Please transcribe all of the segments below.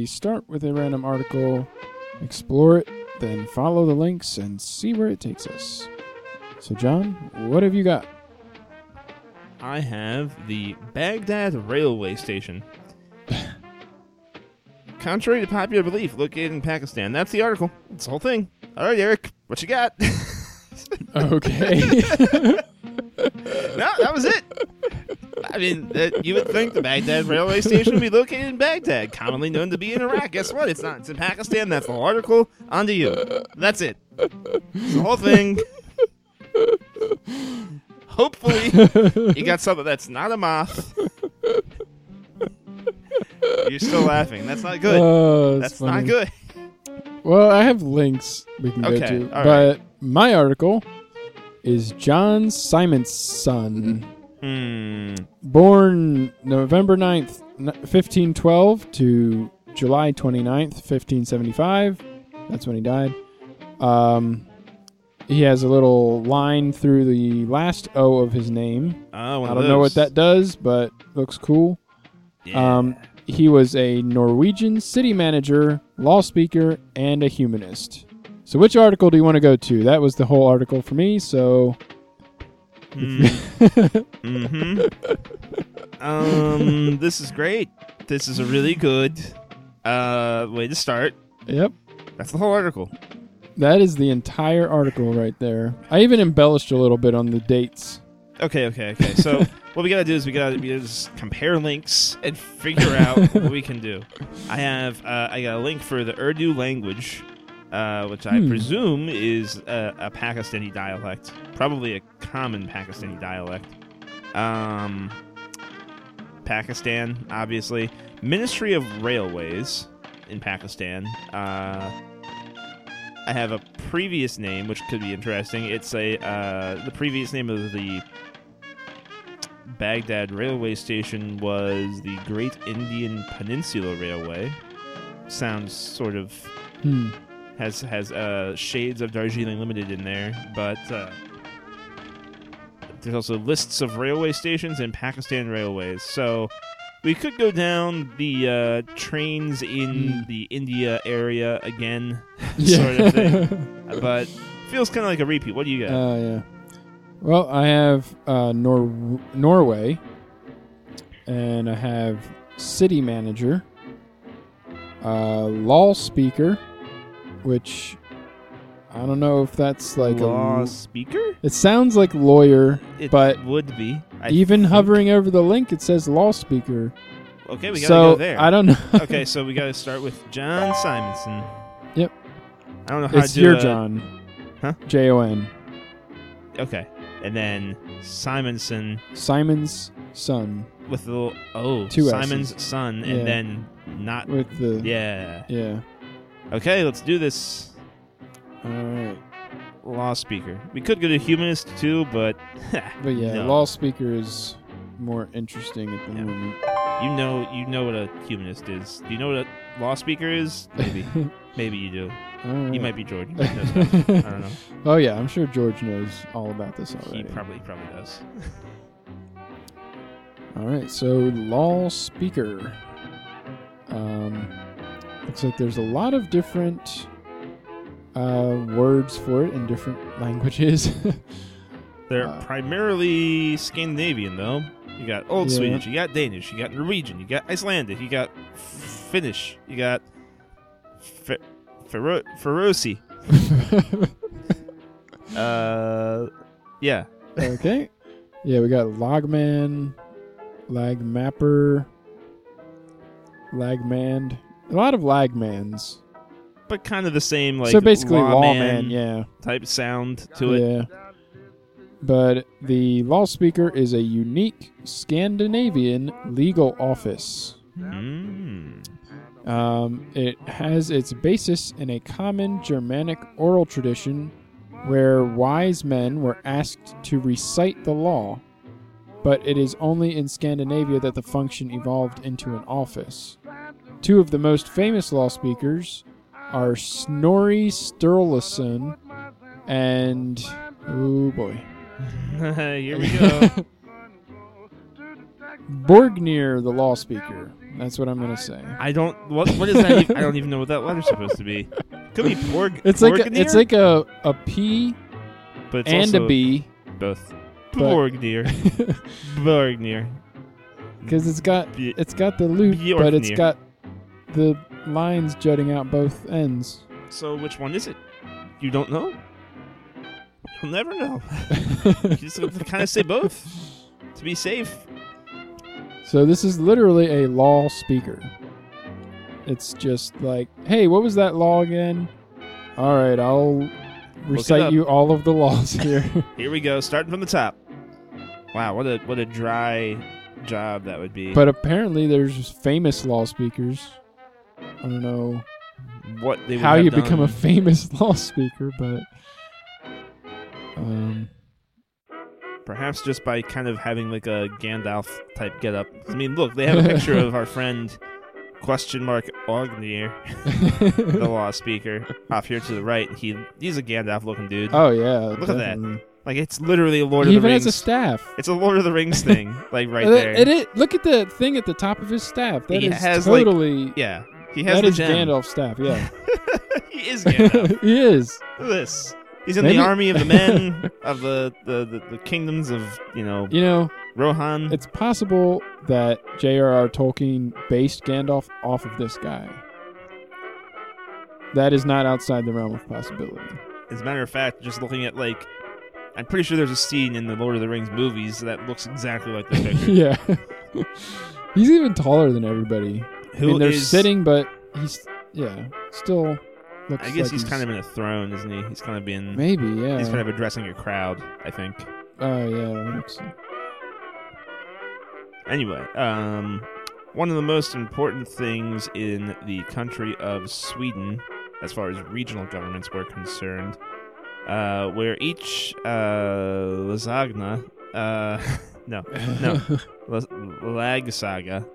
We start with a random article, explore it, then follow the links and see where it takes us. So, John, what have you got? I have the Baghdad railway station. Contrary to popular belief, located in Pakistan. That's the article. That's the whole thing. All right, Eric, what you got? Okay. no, that was it. I mean, uh, you would think the Baghdad railway station would be located in Baghdad, commonly known to be in Iraq. Guess what? It's not. It's in Pakistan. That's the whole article. On to you. That's it. It's the whole thing. Hopefully, you got something that's not a moth. You're still laughing. That's not good. Oh, that's funny. not good. Well, I have links we can Okay, go to, but my article is Jon Simonssøn. Hmm. Born November 9th, 1512 to July 29th, 1575. That's when he died. Um, he has a little line through the last O of his name. Oh, I don't know what that does, but looks cool. Yeah. Um, he was a Norwegian city manager, law speaker, and a humanist. So, which article do you want to go to? That was the whole article for me. So, hmm um, this is great. This is a really good uh way to start. yep, That's the whole article. that is the entire article right there. I even embellished a little bit on the dates. Okay, okay, okay. So what we gotta do is we gotta, we gotta just compare links and figure out what we can do. I have uh, I got a link for the Urdu language, uh, which I Hmm. presume is a, a Pakistani dialect, probably a common Pakistani dialect. Um, Pakistan, obviously. Ministry of Railways in Pakistan. Uh, I have a previous name, which could be interesting. It's a uh, the previous name of the Baghdad railway station was the Great Indian Peninsula Railway. Sounds sort of Hmm. Has has uh, shades of Darjeeling Limited in there, but uh, there's also lists of railway stations and Pakistan Railways. So we could go down the uh, trains in Hmm. the India area again, sort of thing. but feels kind of like a repeat. What do you got? Uh, yeah. Well, I have uh, Nor- Norway, and I have city manager, uh, law speaker, which I don't know if that's like Law a. speaker? It sounds like lawyer, It but would be. I even think. hovering over the link, it says law speaker. Okay, we gotta so go there. I don't know. okay, so we gotta start with Jon Simonssøn. Yep. I don't know how it's to do your a- John. Huh? J O N. Okay, and then Simonson Simon's son with the little oh Two Simon's S's. son, Yeah. and then not with the yeah. yeah. Okay, let's do this. All right. Law speaker. We could go to humanist too, but But yeah, No. law speaker is more interesting at the Yeah. moment. you know you know what a humanist is. Do you know what a law speaker is? Maybe, maybe you do. Alright. You might be George. Might. I don't know. oh yeah, I'm sure George knows all about this already. He probably probably does. all right, so law speaker. Um, looks like there's a lot of different uh, words for it in different languages. They're Uh, primarily Scandinavian, though. You got Old Yeah. Swedish, you got Danish, you got Norwegian, you got Icelandic, you got Finnish, you got Fe- Fero- Feroci. Uh, yeah. okay. Yeah, we got logman, lagmapper, lagmand. A lot of lagmans. but kind of the same like so basically, lawman lawman, yeah, type sound to it. yeah. But the law speaker is a unique Scandinavian legal office. Mm. Um, it has its basis in a common Germanic oral tradition where wise men were asked to recite the law, but it is only in Scandinavia that the function evolved into an office. Two of the most famous law speakers are Snorri Sturluson and oh boy, Here we go. Borgnir, the law speaker. That's what I'm gonna say. I don't. What? What is that? even- I don't even know what that letter's supposed to be. Could be porg. It's like a, Borgnir, it's like a a P but it's and also a B Both. but- Borgnir. Borgnir. because it's got B- it's got the loop, but it's Bjorknir. got the lines jutting out both ends. So which one is it? You don't know. You'll never know. You just have to kind of say both to be safe. so this is literally a law speaker. It's just like, hey, what was that law again? All right, I'll recite you all of the laws here. Here we go, starting from the top. Wow, what a what a dry job that would be. but apparently, there's famous law speakers. I don't know what they would how you become a famous law speaker, but um, perhaps just by kind of having like a Gandalf type getup. I mean, look, they have a picture of our friend question mark Ognir, the law speaker, off here to the right. He he's a Gandalf looking dude. oh yeah, Look at that. Like it's literally a Lord He of the even Rings. has a staff. it's a Lord of the Rings thing, like right there. It, it, look at the thing at the top of his staff. That He is has, like- totally. yeah, he has that the is gem. Gandalf's staff. Yeah, he is Gandalf. he is. Look at this. He's in Maybe- the army of the men of the, the, the, the kingdoms of you know You know, Rohan. it's possible that J.R.R. Tolkien based Gandalf off of this guy. That is not outside the realm of possibility. As a matter of fact, just looking at like, I'm pretty sure there's a scene in the Lord of the Rings movies that looks exactly like this picture. yeah, he's even taller than everybody. I mean, they're is- sitting, but he's yeah, still looks. I guess like he's kind of in a throne, isn't he? He's kind of being. maybe yeah. He's kind of addressing a crowd, I think. Oh yeah. Anyway, um, one of the most important things in the country of Sweden, as far as regional governments were concerned, uh, where each uh, lasagna, uh, no, no, Las- lagsaga,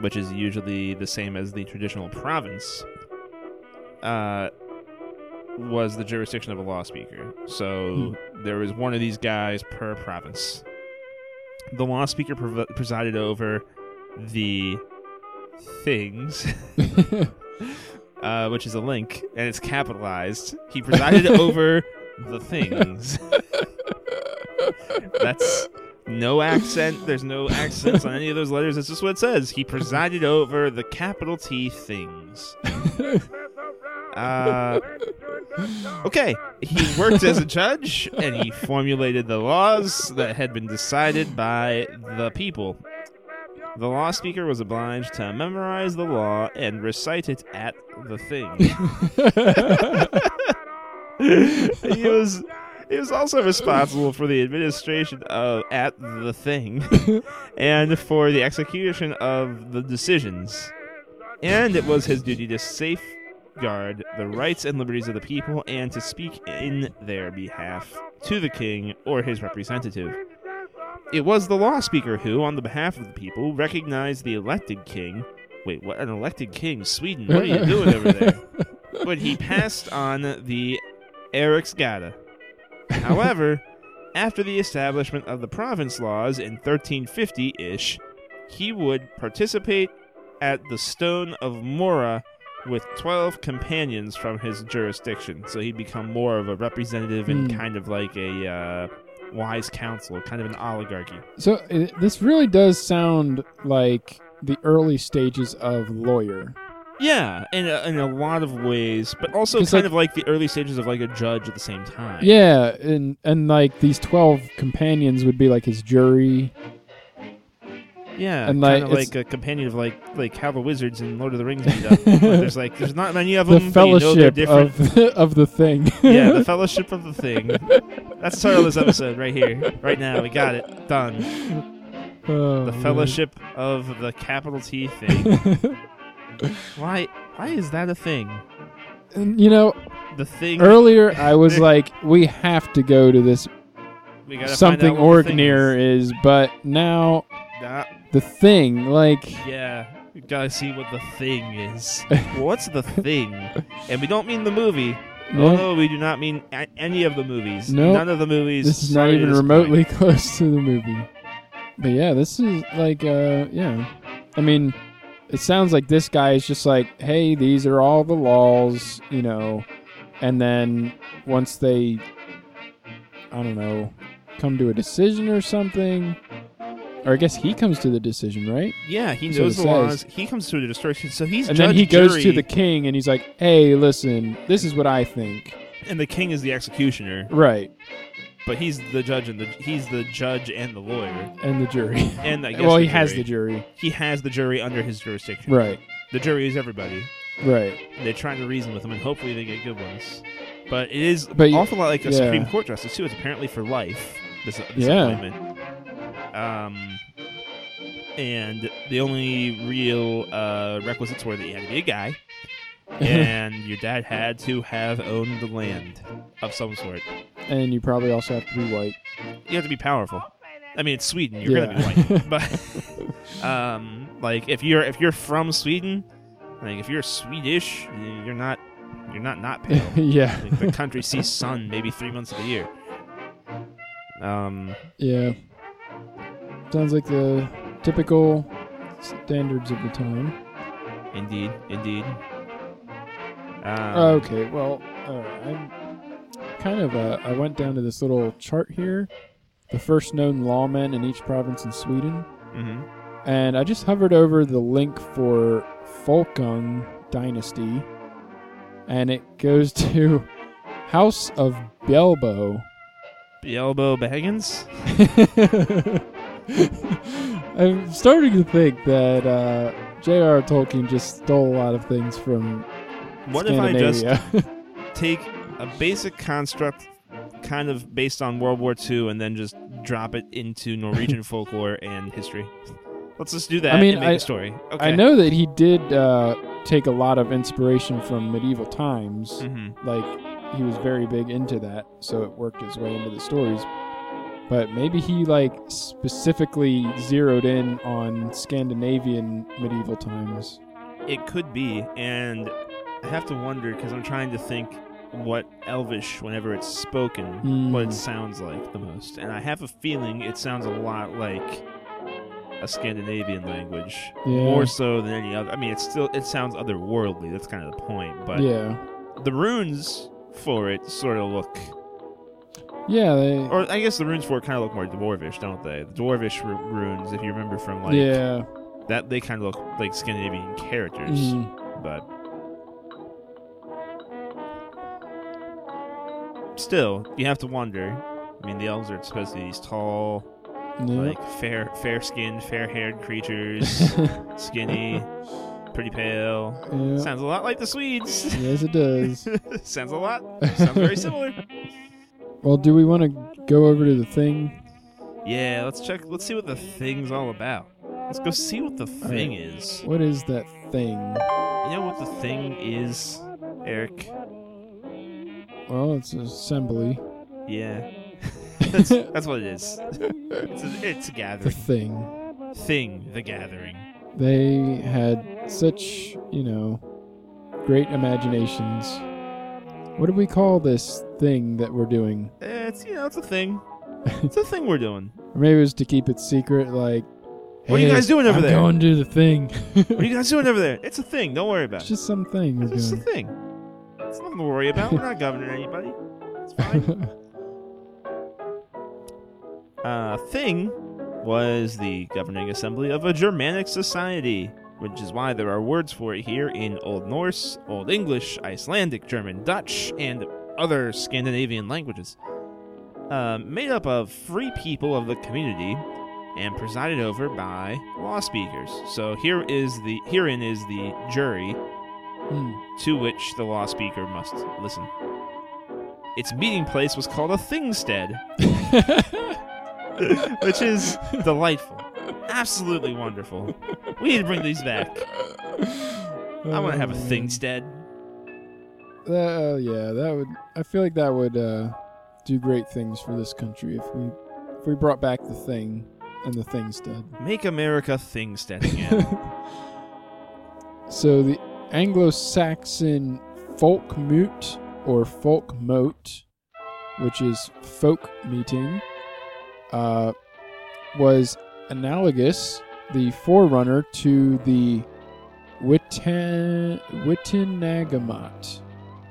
which is usually the same as the traditional province, uh, was the jurisdiction of a law speaker. So there was one of these guys per province. The law speaker prov- presided over the things, uh, which is a link, and it's capitalized. He presided over the things. That's no accent. There's no accents on any of those letters. That's just what it says. He presided over the capital T things. Uh, okay. He worked as a judge and he formulated the laws that had been decided by the people. The law speaker was obliged to memorize the law and recite it at the thing. he was he was also responsible for the administration of at the thing and for the execution of the decisions. And it was his duty to safeguard the rights and liberties of the people and to speak in their behalf to the king or his representative. It was the law speaker who, on the behalf of the people, recognized the elected king. Wait, what? An elected king? Sweden? What are you doing over there? But he passed on the Eriksgata. However, after the establishment of the province laws in 1350 ish, he would participate at the Stone of Mora with 12 companions from his jurisdiction. So he'd become more of a representative and Hmm. kind of like a uh, wise council, kind of an oligarchy. So this really does sound like the early stages of lawyer. Yeah, in a, in a lot of ways, but also kind like- of like the early stages of like a judge at the same time. Yeah, and and like these twelve companions would be like his jury. Yeah, And, like, like a companion of like like how the wizards in Lord of the Rings meet up. There's like there's not many of the them. you know fellowship of of the thing. yeah, the fellowship of the thing. That's the title of this episode right here, right now. We got it done. Oh, The man. fellowship of the capital T thing. why? Why is that a thing? And, you know, The thing. earlier I was like, we have to go to this something find out what the Orgnir is. is, but now Nah, the thing, like, yeah, we gotta see what the thing is. What's the thing? And we don't mean the movie. no, Although we do not mean a- any of the movies. Nope. None of the movies. this is not even remotely close to the movie. But yeah, this is like, uh, yeah. I mean, it sounds like this guy is just like, hey, these are all the laws, you know, and then once they, I don't know, come to a decision or something, or I guess he comes to the decision, right? Yeah, he knows the laws. He comes to the destruction. So he's and judge, then he goes jury, to the king and he's like, hey, listen, this is what I think. and the king is the executioner, Right. But he's the judge and the he's the judge and the lawyer. And the jury. And I guess well, the he has the jury. He has the jury under his jurisdiction. Right. The jury is everybody. Right. They're trying to reason with him, and hopefully they get good ones. But it is But y- awful lot like a yeah. Supreme Court justice too. It's apparently for life. This, this Yeah. appointment. Um, and the only real uh, requisites were that you had to be a guy, and your dad had to have owned the land of some sort. And you probably also have to be white. You have to be powerful. I mean, it's Sweden. You're Yeah. gonna be white, but um, like if you're if you're from Sweden, like if you're Swedish, you're not you're not not pale. yeah. Like, the country sees sun maybe three months of the year. Um, Yeah. Sounds like the typical standards of the time. indeed, indeed. Um, okay, well, alright. I'm kind of, uh, I went down to this little chart here. The first known lawmen in each province in Sweden. mhm. And I just hovered over the link for Folkung Dynasty. And it goes to House of Belbo. Elbow Baggins. I'm starting to think that uh, J.R. Tolkien just stole a lot of things from What if I just take a basic construct, kind of based on World War II, and then just drop it into Norwegian folklore and history? Let's just do that. I mean, and make I- a story. Okay. I know that he did uh, take a lot of inspiration from medieval times. hmm Like he was very big into that, so it worked its way into the stories. But maybe he like specifically zeroed in on Scandinavian medieval times. It could be, and I have to wonder because I'm trying to think what Elvish, whenever it's spoken, what Mm. it sounds like the most, and I have a feeling it sounds a lot like a Scandinavian language, Yeah. more so than any other. I mean, it's still it sounds otherworldly. That's kind of the point. But yeah, the runes for it sort of look, yeah, they, or I guess the runes for it kind of look more dwarvish, don't they? The dwarvish ru- runes, if you remember from like yeah. that, they kind of look like Scandinavian characters. Mhm. but still, you have to wonder. I mean, the elves are supposed to be these tall, Yeah. like fair, fair-skinned, fair-haired creatures, skinny, pretty pale. yeah. Sounds a lot like the Swedes. Yes, it does. Sounds a lot. Sounds very similar. well, do we want to go over to the thing? Yeah, let's check. Let's see what the thing's all about. Let's go see what the thing is. What is that thing? You know what the thing is, Eric? Well, it's assembly. Yeah. that's, that's what it is. It's a, it's a The gathering. thing. Thing, the gathering. They had such, you know, great imaginations. What do we call this thing that we're doing? Eh, It's you know, it's a thing. It's a thing we're doing. Or maybe it was to keep it secret, like. What are you "Hey, guys doing over I'm there?" going to do the thing. What are you guys doing over there? It's a thing. Don't worry about it. it's it. just some thing we're It's just a doing. thing. It's nothing to worry about. We're not governing anybody. It's fine. uh, thing was the governing assembly of a Germanic society, which is why there are words for it here in Old Norse, Old English, Icelandic, German, Dutch, and other Scandinavian languages. Uh, made up of free people of the community and presided over by law speakers. So here is the herein is the jury Hmm. to which the law speaker must listen. Its meeting place was called a thingstead, which is delightful. Absolutely wonderful. We need to bring these back. I want to have a Um, thingstead. Uh, yeah, that would. I feel like that would uh, do great things for this country if we if we brought back the thing and the thingstead. Make America thingstead again. So the Anglo-Saxon folk moot or folk mote, which is folk meeting, uh, was analogous, the forerunner to the Witan,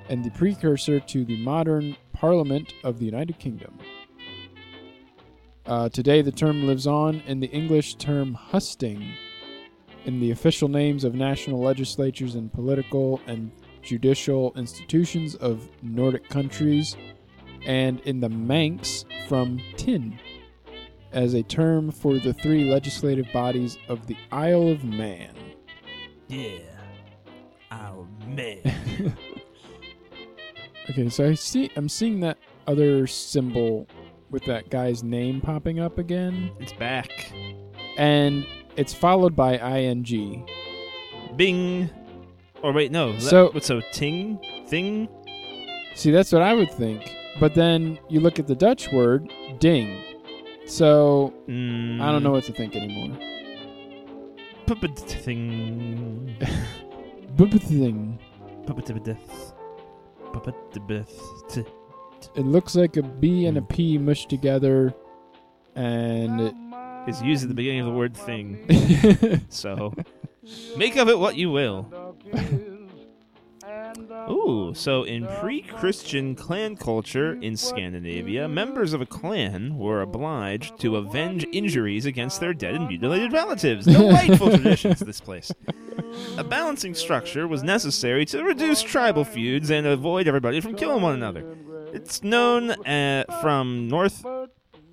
and the precursor to the modern Parliament of the United Kingdom. Uh, today, the term lives on in the English term husting, in the official names of national legislatures and political and judicial institutions of Nordic countries, and in the Manx from tin, as a term for the three legislative bodies of the Isle of Man. yeah. Oh man. Okay, so I see I'm seeing that other symbol with that guy's name popping up again, It's back. and it's followed by ing. Bing. Or wait, no. That- So- what? So ting thing. See, that's what I would think. But then you look at the Dutch word ding. So Mm, I don't know what to think anymore. Thing. Thing. Puppet death. Puppet death. It looks like a B and a P mushed together, and Is used at the beginning of the word thing. So make of it what you will. Ooh, so in pre Christian clan culture in Scandinavia, members of a clan were obliged to avenge injuries against their dead and mutilated relatives. Delightful traditions, this place. A balancing structure was necessary to reduce tribal feuds and avoid everybody from killing one another. It's known uh, from North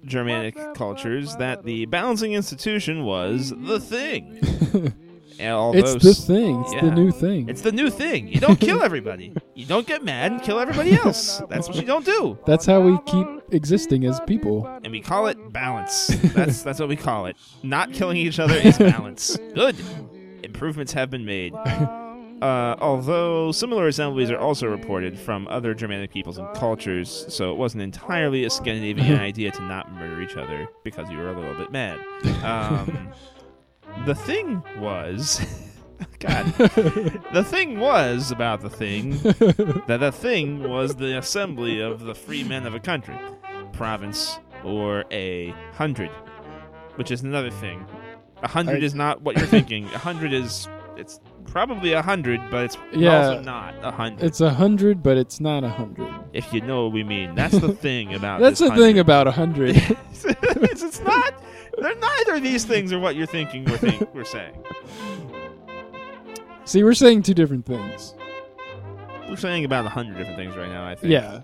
Germanic cultures that the balancing institution was the thing. Although it's the thing. It's the new thing. it's the new thing. You don't kill everybody. You don't get mad and kill everybody else. That's what you don't do. That's how we keep existing as people. And we call it balance. That's that's what we call it. Not killing each other is balance. Good. Improvements have been made. Uh, although similar assemblies are also reported from other Germanic peoples and cultures, so it wasn't entirely a Scandinavian idea to not murder each other because you were a little bit mad. Um, the thing was, God, the thing was about the thing that the thing was the assembly of the free men of a country, province, or a hundred, which is another thing. A hundred I- is not what you're thinking. A hundred is it's probably a hundred, but it's Yeah. also not a hundred. It's a hundred, but it's not a hundred. If you know what we mean, that's the thing about. That's the thing about a hundred. it's, it's not. They're neither of these things are what you're thinking. We're think, we're saying. See, we're saying two different things. We're saying about a hundred different things right now. I think. Yeah.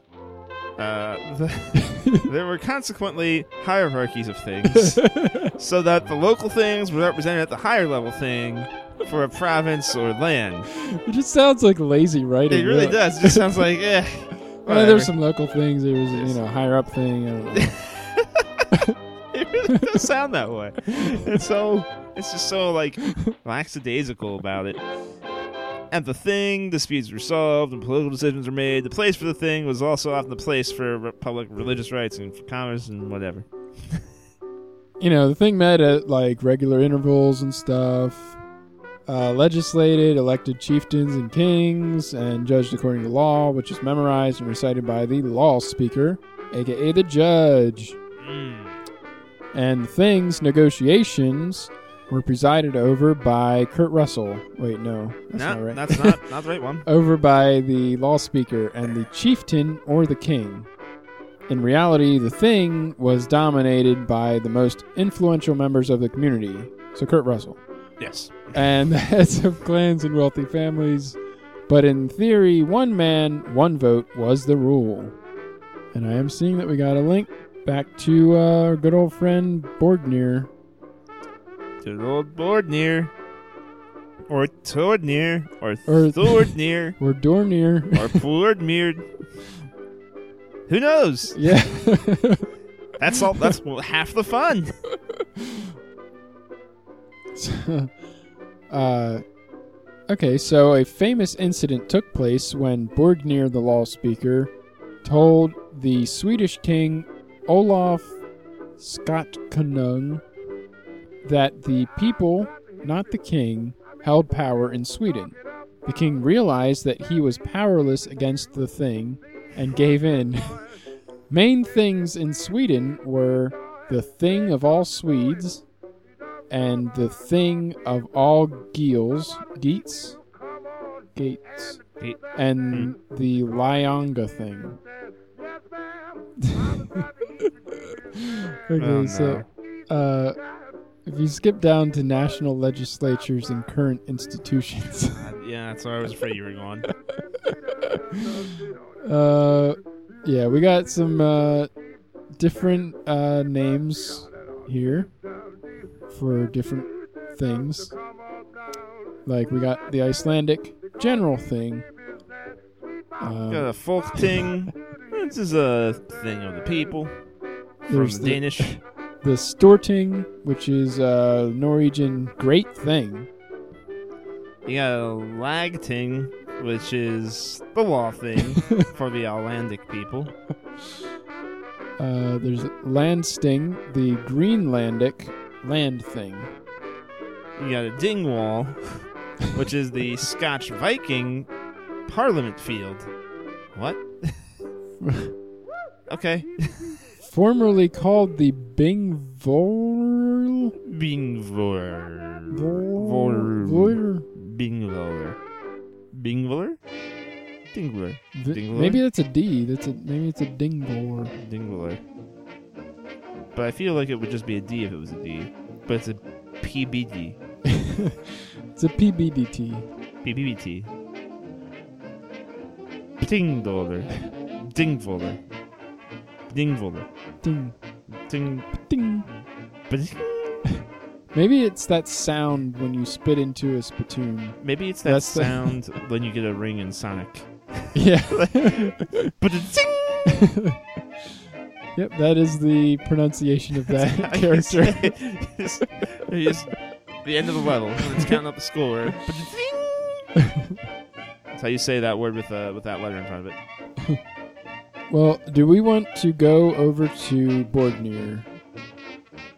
Uh, the, there were consequently hierarchies of things, so that the local things were represented at the higher level thing for a province or land. It just sounds like lazy writing. It really does. It just sounds like, eh. Well, there's some local things. There was, you know, higher up thing. I don't know. It really does sound that way. It's so it's just so like lackadaisical about it. At the thing, disputes were solved and political decisions were made. The place for the thing was also often the place for public religious rights and for commerce and whatever. you know, the thing met at like regular intervals and stuff. Uh, legislated, elected chieftains and kings, and judged according to law, which is memorized and recited by the law speaker, aka the judge. Mm. And thing's negotiations were presided over by Kurt Russell. Wait, no, that's Nah, not right. that's not not the right one. over by the law speaker and the chieftain or the king. In reality, the thing was dominated by the most influential members of the community, so Kurt Russell, Yes. and the heads of clans and wealthy families. But in theory, one man, one vote was the rule. And I am seeing that we got a link back to uh, our good old friend Borgnir. the old Bordnir, or Tordnir, or Or- Thordnir, Or Dornir. or Plordmir. Who knows? yeah. That's all. That's half the fun. uh, okay, so a famous incident took place when Borgnir the law speaker told the Swedish king Olaf Skotkonung that the people, not the king, held power in Sweden. The king realized that he was powerless against the thing and gave in. Main things in Sweden were the thing of all Swedes and the thing of all Geels, Geats, Gates, Gate- and the Lionga thing. okay, Oh, so uh, if you skip down to national legislatures and current institutions, Uh, yeah, that's where I was afraid you were going. uh, yeah, we got some uh, different uh, names here for different things. Like we got the Icelandic general thing. Um, Got a folk ting. This is a thing of the people. There's the Danish. the Storting, which is a Norwegian great thing. You got a lagting, which is the law thing for the Outlandic people. Uh, there's Landsting, the Greenlandic land thing. You got a Dingwall, which is the Scotch Viking Parliament Field. What? okay. Formerly called the Bingvor. Bingvor. Vor- Vor. Bingvor. Bingvor? Dingvor. V- Dingler? Maybe that's a D. That's a maybe it's a Dingvor. Dingvor. But I feel like it would just be a D if it was a D. But it's a PBD. it's a PBDT. PBBT. Dingdoller. Dingvoller. Dingvoller. Ding Ding. ding. Maybe it's that sound when you spit into a spittoon. maybe it's that That's sound when you get a ring in Sonic. Yeah. But it's ding. Yep, that is the pronunciation of that character. the end of the level it's counting up the score. That's how you say that word with uh, with that letter in front of it. Well, do we want to go over to Bordnir?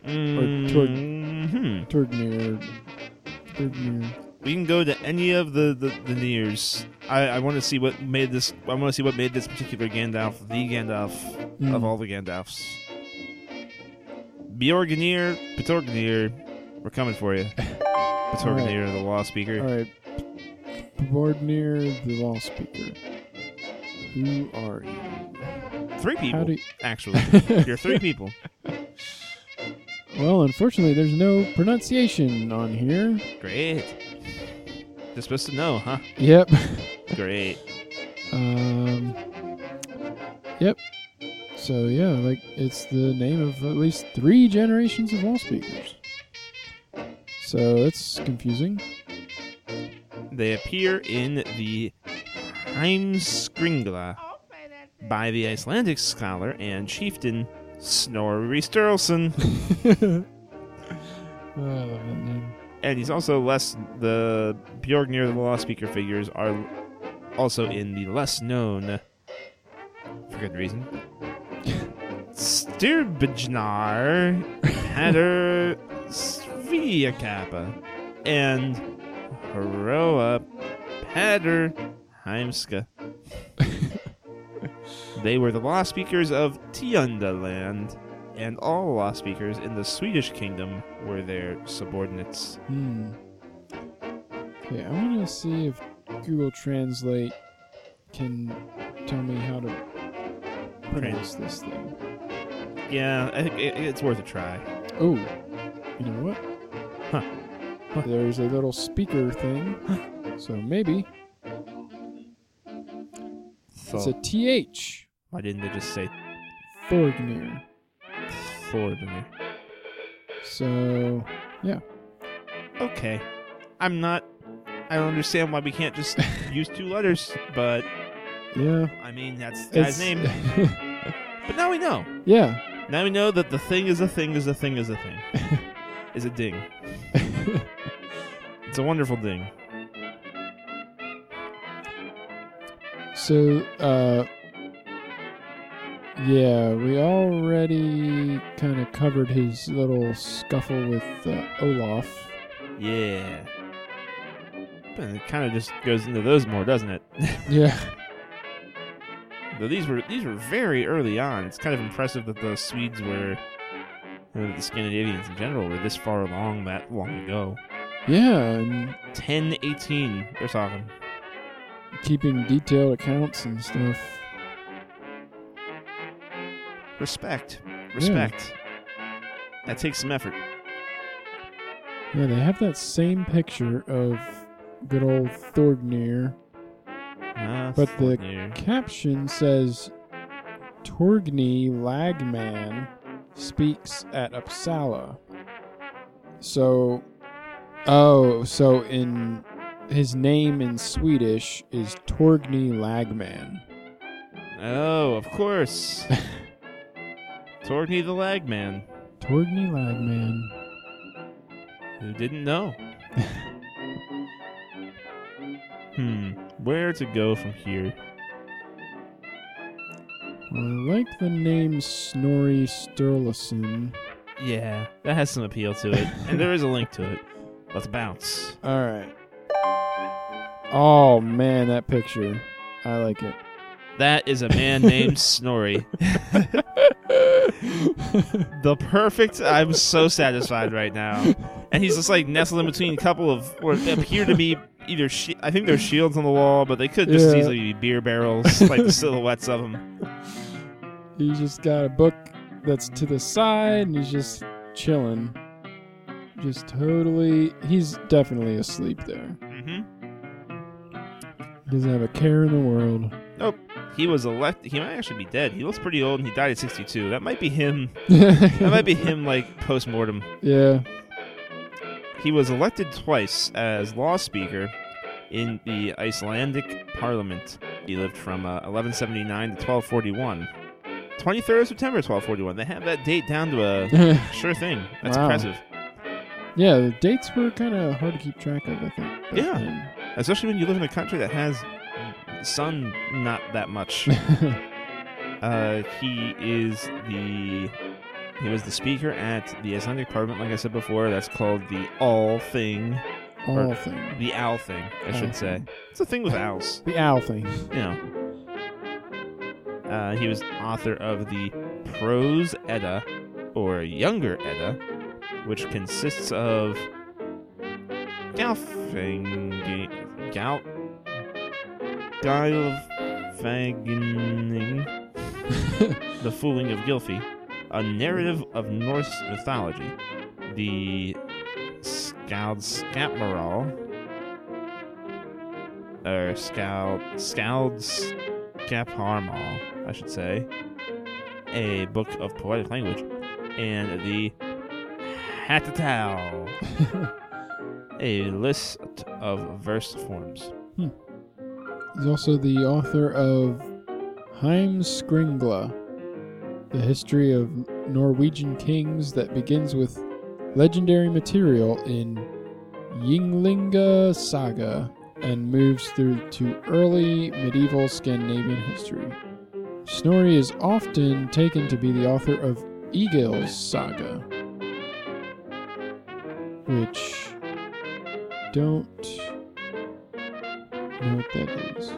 toward- Mhm. Tordnir. Tordnir. We can go to any of the the, the nears. I, I want to see what made this. I want to see what made this particular Gandalf the Gandalf Mm. of all the Gandalfs. Bjorganir, Petorganir, we're coming for you. Petorganir, the law speaker. All right. Bordnir, the law speaker. Who are you? Three people, do actually. You're three people. Well, unfortunately, there's no pronunciation on here. Great. You're supposed to know, huh? Yep. Great. Um. Yep. So yeah, like it's the name of at least three generations of wall speakers. So that's confusing. They appear in the Heimskringla by the Icelandic scholar and chieftain Snorri Sturluson. Oh, I love that name. And he's also less the Bjorgnir the law speaker figures are also in the less known for good reason Styrbjnar Hatter Sviakappa and Heroa Pater Heimska. they were the law speakers of Tiundaland, and all law speakers in the Swedish kingdom were their subordinates. Hmm. Okay, I want to see if Google Translate can tell me how to pronounce this thing. Yeah, I think it, it's worth a try. Oh, you know what? Huh. Huh. There's a little speaker thing. so maybe So, it's a TH. why didn't they just say Thorgnir. Thor in there? So, yeah. okay. I'm not. I don't understand why we can't just use two letters, but Yeah. I mean that's the guy's It's- name. But now we know. yeah. Now we know that the thing is a thing is a thing is a thing is a ding. It's a wonderful ding. So, uh, yeah, we already kind of covered his little scuffle with uh, Olaf. Yeah. And it kind of just goes into those more, doesn't it? Yeah. Though these were these were very early on. It's kind of impressive that the Swedes were, or the Scandinavians in general, were this far along that long ago. Yeah, and 1018, they're talking. keeping detailed accounts and stuff. Respect. Respect. That takes some effort. Yeah, they have that same picture of good old Thorgnir. Ah, But the- Caption says Torgny Lagman speaks at Uppsala. So, oh, so in his name in Swedish is Torgny Lagman. Oh, of course. Torgny the Lagman, Torgny Lagman. who didn't know. hmm, where to go from here? Well, I like the name Snorri Sturluson. Yeah, that has some appeal to it, and there is a link to it. Let's bounce. All right. Oh man, that picture. I like it. That is a man named Snorri. The perfect. I'm so satisfied right now, and he's just like nestled in between a couple of what appear to be either. Shi- I think they're shields on the wall, but they could just Yeah. easily be beer barrels, like the silhouettes of them. He's just got a book that's to the side and he's just chilling. Just totally. He's definitely asleep there. hmm He doesn't have a care in the world. He was elected. He might actually be dead. He looks pretty old, and he died at 62. That might be him. That might be him, like post mortem. Yeah. He was elected twice as law speaker in the Icelandic parliament. He lived from uh, 1179 to 1241. 23rd of September 1241. They have that date down to a sure thing. That's Wow. impressive. yeah, the dates were kind of hard to keep track of, I think. Yeah. Especially when you live in a country that has sun not that much. Uh, he is the he was the speaker at the Icelandic Parliament, like I said before. That's called the All Thing, All thing. the Owl Thing, I should say. It's a thing with owls, The owl thing. you know. Uh, he was author of the Prose Edda, or Younger Edda, which consists of Galfing, Gal, Gylfaginning, The Fooling of Gylfi, a narrative of Norse mythology, the Skaldskaparmal, or Skald, Skaldskaparmal, I should say, a book of poetic language, and the Hatatal, a list of verse forms. Hmm. He's also the author of Heimskringla, the history of Norwegian kings that begins with legendary material in Ynglinga Saga and moves through to early medieval Scandinavian history. Snorri is often taken to be the author of Egil's Saga, which don't know what that is.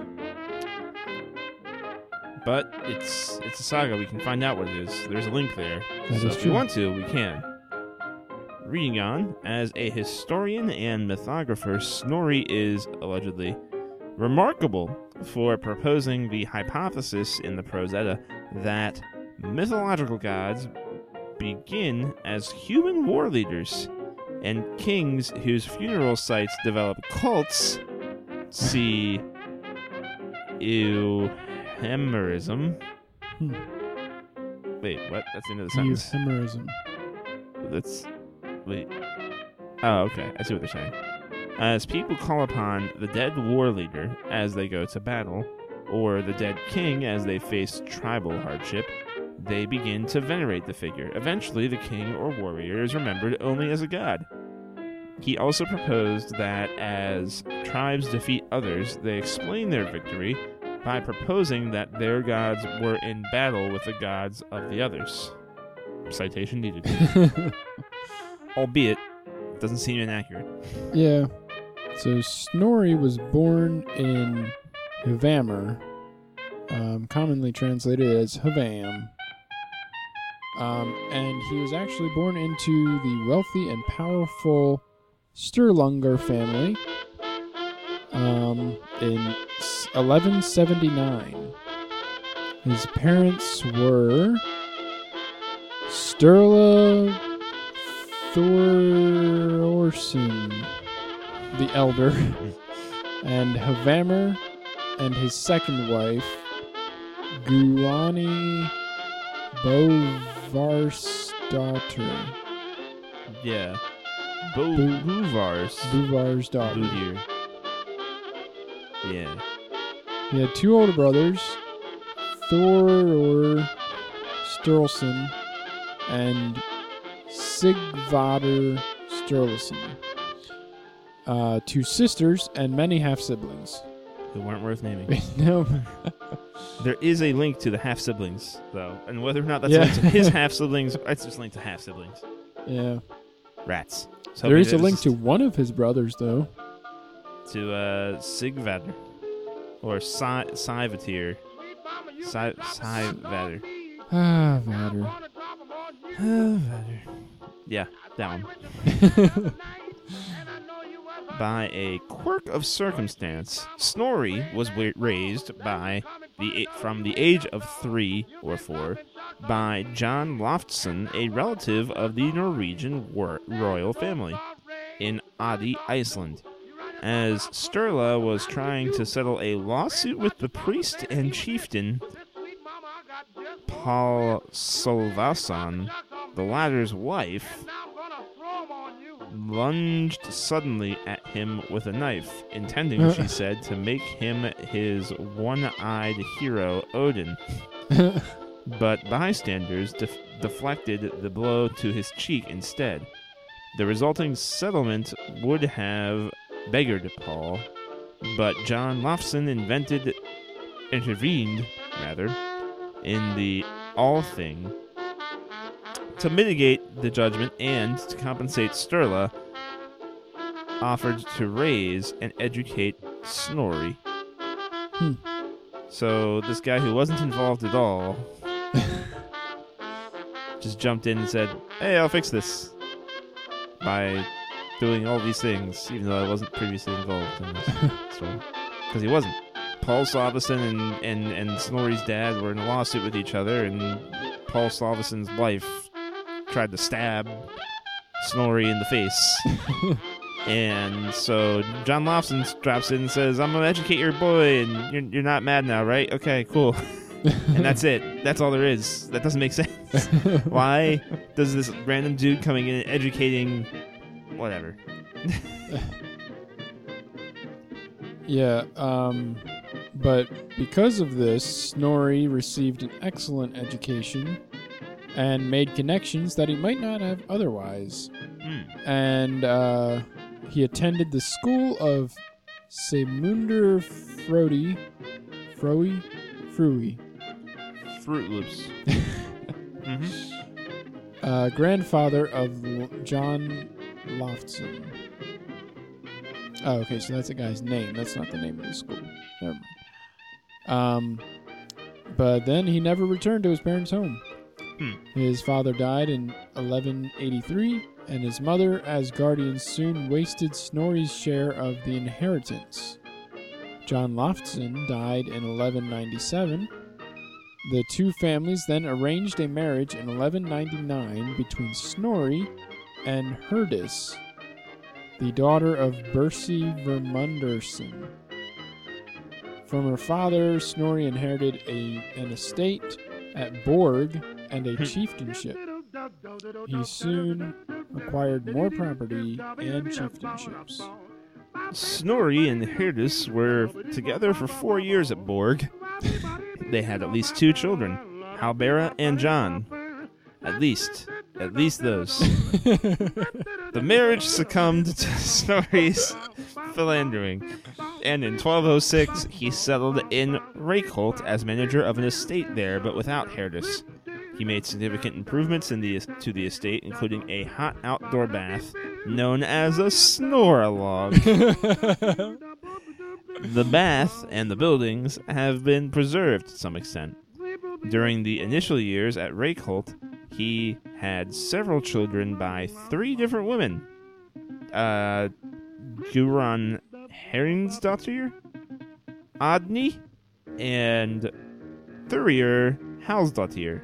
But it's it's a saga. We can find out what it is. There's a link there. That so if true. we want to, we can. Reading on, as a historian and mythographer, Snorri is allegedly remarkable for proposing the hypothesis in the Prose Edda that mythological gods begin as human war leaders, and kings whose funeral sites develop cults see euhemerism. Hmm. Wait, what? That's the end of the sentence. Euphemerism. That's wait. Oh, okay. I see what they're saying. As people call upon the dead war leader as they go to battle, or the dead king as they face tribal hardship, they begin to venerate the figure. Eventually, the king or warrior is remembered only as a god. He also proposed that as tribes defeat others, they explain their victory by proposing that their gods were in battle with the gods of the others. Citation needed. Albeit, doesn't seem inaccurate. yeah. So Snorri was born in Hvammr, um, commonly translated as Havam. Um, and he was actually born into the wealthy and powerful Sturlunger family um, in 1179. His parents were Sturla Thororson the elder and Havamer and his second wife Guani Bovarsdottir. Yeah. Bo- Bouvars. Bovar's daughter. Boudier. Yeah. He had two older brothers, Thor or Sturluson and Sigvader Sturluson. Uh, two sisters and many half siblings. Who weren't worth naming. no, There is a link to the half siblings, though, and whether or not that's Yeah. linked to his half siblings, it's just linked to half siblings. yeah. Rats. There is a link to one of his brothers, though. to uh, Sigvader or Sy- Syvatir. Sy- Syvader. Ah, Vader. Yeah, that one. By a quirk of circumstance, Snorri was wa- raised by the from the age of three or four by John Loftsson, a relative of the Norwegian war- royal family in Adi, Iceland. As Sturla was trying to settle a lawsuit with the priest and chieftain Paul Solvason, the latter's wife, lunged suddenly at him with a knife, intending, she said, to make him his one eyed hero, Odin. But bystanders def- deflected the blow to his cheek instead. The resulting settlement would have beggared Paul, but John Lofson invented, intervened, rather, in the all thing to mitigate the judgment and to compensate Sturla, offered to raise and educate Snorri. Hmm. So this guy who wasn't involved at all just jumped in and said, "Hey, I'll fix this." By doing all these things, even though I wasn't previously involved in this story, because he wasn't. Paul Salveson and, and, and Snorri's dad were in a lawsuit with each other, and Paul Salveson's wife tried to stab Snorri in the face. and so John Lofson drops in and says, I'm going to educate your boy, and you're, you're not mad now, right? Okay, cool. And that's it. That's all there is. That doesn't make sense. Why does this random dude coming in and educating whatever? yeah, um, but because of this, Snorri received an excellent education and made connections that he might not have otherwise. Hmm. And uh, he attended the school of Semunder Frodi, Froe, Frui, Fruit Loops. hmm uh, grandfather of L- John Loftson. Oh, okay, so that's a guy's name. That's not the name of the school. Never mind. Um, but then he never returned to his parents' home. Hmm. His father died in 1183, and his mother, as guardian, soon wasted Snorri's share of the inheritance. John Loftson died in 1197. The two families then arranged a marriage in 1199 between Snorri and Herdis, the daughter of Bersi Vermunderson. From her father, Snorri inherited a, an estate at Borg and a hmm. chieftainship. He soon acquired more property and chieftainships. Snorri and Herdis were together for four years at Borg. They had at least two children, Halbera and John. At least. At least those. the marriage succumbed to Snorri's philandering, and in 1206 he settled in Reykholt as manager of an estate there, but without Herdis. He made significant improvements in the to the estate, including a hot outdoor bath known as a Snorralaug. the bath and the buildings have been preserved to some extent. During the initial years at Reykholt, he had several children by three different women. Uh, Guran Herringsdottir, Adni, and Thurir Halsdottir.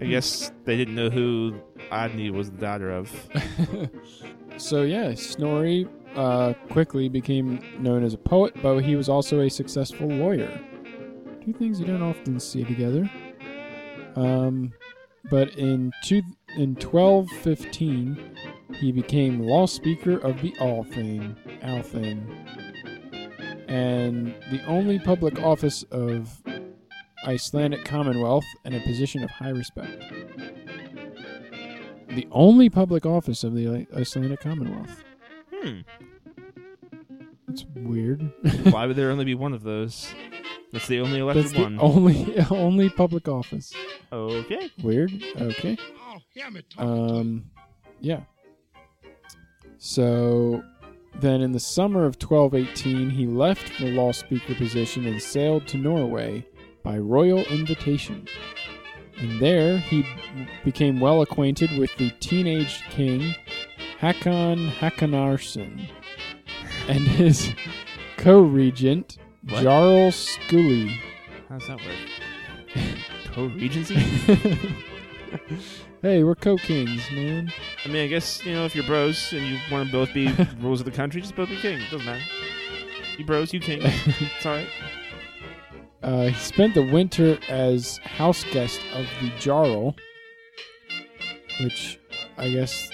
I guess they didn't know who Adni was the daughter of. so yeah, Snorri uh, quickly became known as a poet, but he was also a successful lawyer. Two things you don't often see together. Um, but in two, in 1215, he became law speaker of the Althing, Althing, and the only public office of Icelandic Commonwealth and a position of high respect. The only public office of the Icelandic Commonwealth. Hmm. It's weird. Why would there only be one of those? That's the only elected That's the one. only only public office. Okay. Weird. Okay. Um, yeah. So then in the summer of 1218, he left the law speaker position and sailed to Norway by royal invitation. And there he became well acquainted with the teenage king Hakon Hakonarsson and his co-regent What? Jarl Skully. How's that work? Co-regency? hey, we're co-kings, man. I mean, I guess you know if you're bros and you want to both be rules of the country, just both be king. It doesn't matter. You bros, you king. It's all right. Uh, he spent the winter as house guest of the Jarl, which I guess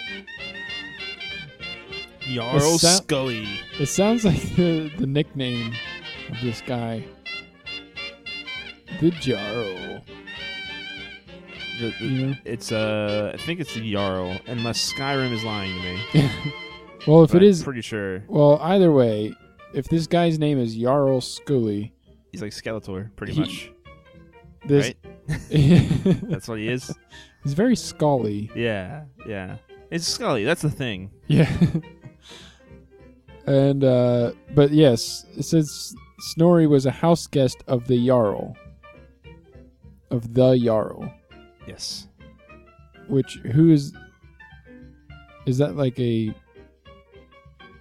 Jarl It sou- Scully. it sounds like the, the nickname of this guy. The Jarl. The- the- know? It's uh, I think it's the Jarl, unless Skyrim is lying to me. well, if But it I'm is, pretty sure well, either way, if this guy's name is Jarl Scully, he's like Skeletor, pretty He- much. this he's That's what he is. He's very Scully. Yeah, yeah. It's Scully. That's the thing. Yeah. And uh but yes, it says Snorri was a house guest of the Jarl. Of the Jarl. Yes. Which who is is that like a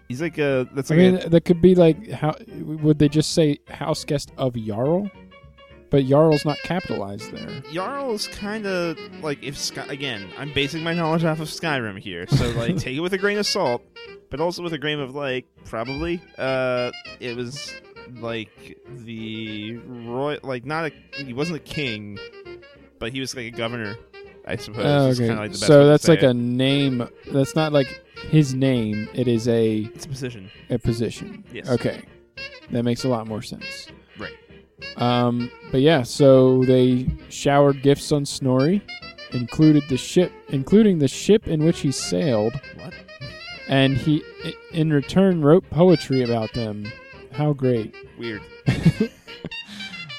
He's like a. That's I like mean that could be like how would they just say house guest of Jarl? But Jarl's not capitalized there. a Jarl's kind of like if Sky. Again, I'm basing my knowledge off of Skyrim here, so like take it with a grain of salt, but also with a grain of like probably. Uh, it was like the roy, like not a. He wasn't a king, but he was like a governor. I suppose. Oh, okay. like so that's like it. a name that's not like his name, it is a It's a position. a position. Yes. Okay. That makes a lot more sense. Right. Um, but yeah, so they showered gifts on Snorri, included the ship, including the ship in which he sailed, What? And he, in return, wrote poetry about them. How great! Weird.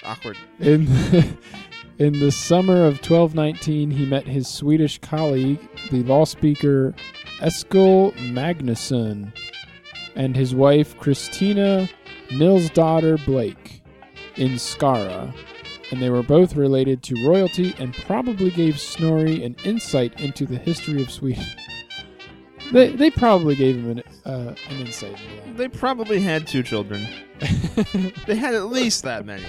Awkward. In the, in the summer of 1219, he met his Swedish colleague, the law speaker Eskil Magnusson, and his wife Christina Nils' daughter Blake in Skara, and they were both related to royalty and probably gave Snorri an insight into the history of Sweden. They, they probably gave him an, uh, an insight into They probably had two children. that. They had at least that many.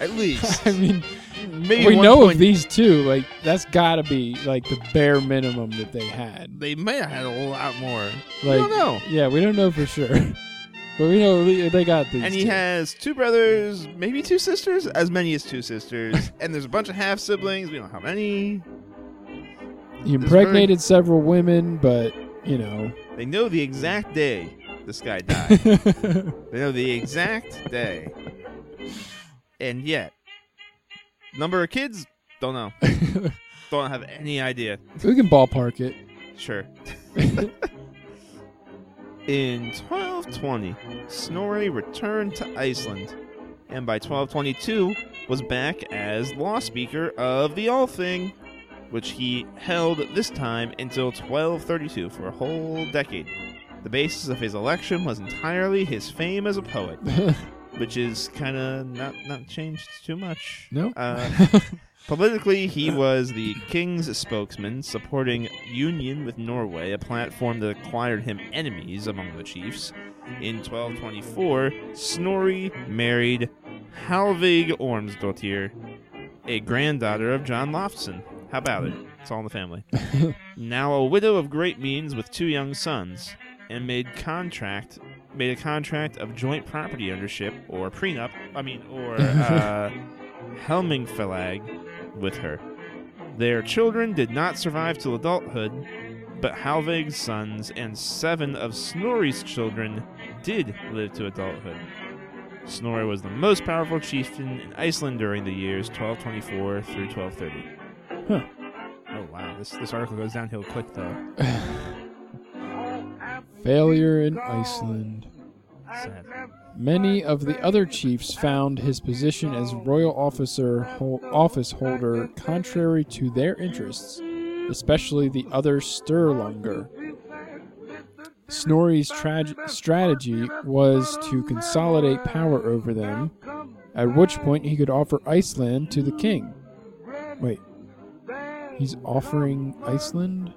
At least. I mean, Maybe we one know point- of these two. Like that's got to be like the bare minimum that they had. They may have had a lot more. Like, don't know. yeah, we don't know for sure, but we know they- they got these. And he two. has two brothers, maybe two sisters, as many as two sisters. and there's a bunch of half siblings. We don't know how many. He impregnated several women, but you know. they know the exact day this guy died. they know the exact day. And yet, number of kids, don't know. don't have any idea. we can ballpark it. Sure. In 1220, Snorri returned to Iceland, and by 1222 was back as law speaker of the Althing, which he held this time until 1232 for a whole decade. The basis of his election was entirely his fame as a poet, which is kind of not not changed too much. no. Uh, Politically, he was the king's spokesman, supporting union with Norway, a platform that acquired him enemies among the chiefs. In 1224, Snorri married Halvig Ormsdottir, a granddaughter of John Loftsson. How about it? It's all in the family. now a widow of great means with two young sons, and made contract made a contract of joint property ownership or prenup. I mean, or uh, Helmingfelag with her. Their children did not survive till adulthood, but Halvig's sons and seven of Snorri's children did live to adulthood. Snorri was the most powerful chieftain in Iceland during the years 1224 through 1230. Huh. Oh wow, this this article goes downhill quick though. Failure in Iceland. Sad. Many of the other chiefs found his position as royal officer hol- office holder contrary to their interests, especially the other Sturlunger. Snorri's trag- strategy was to consolidate power over them, at which point he could offer Iceland to the king. Wait. He's offering Iceland?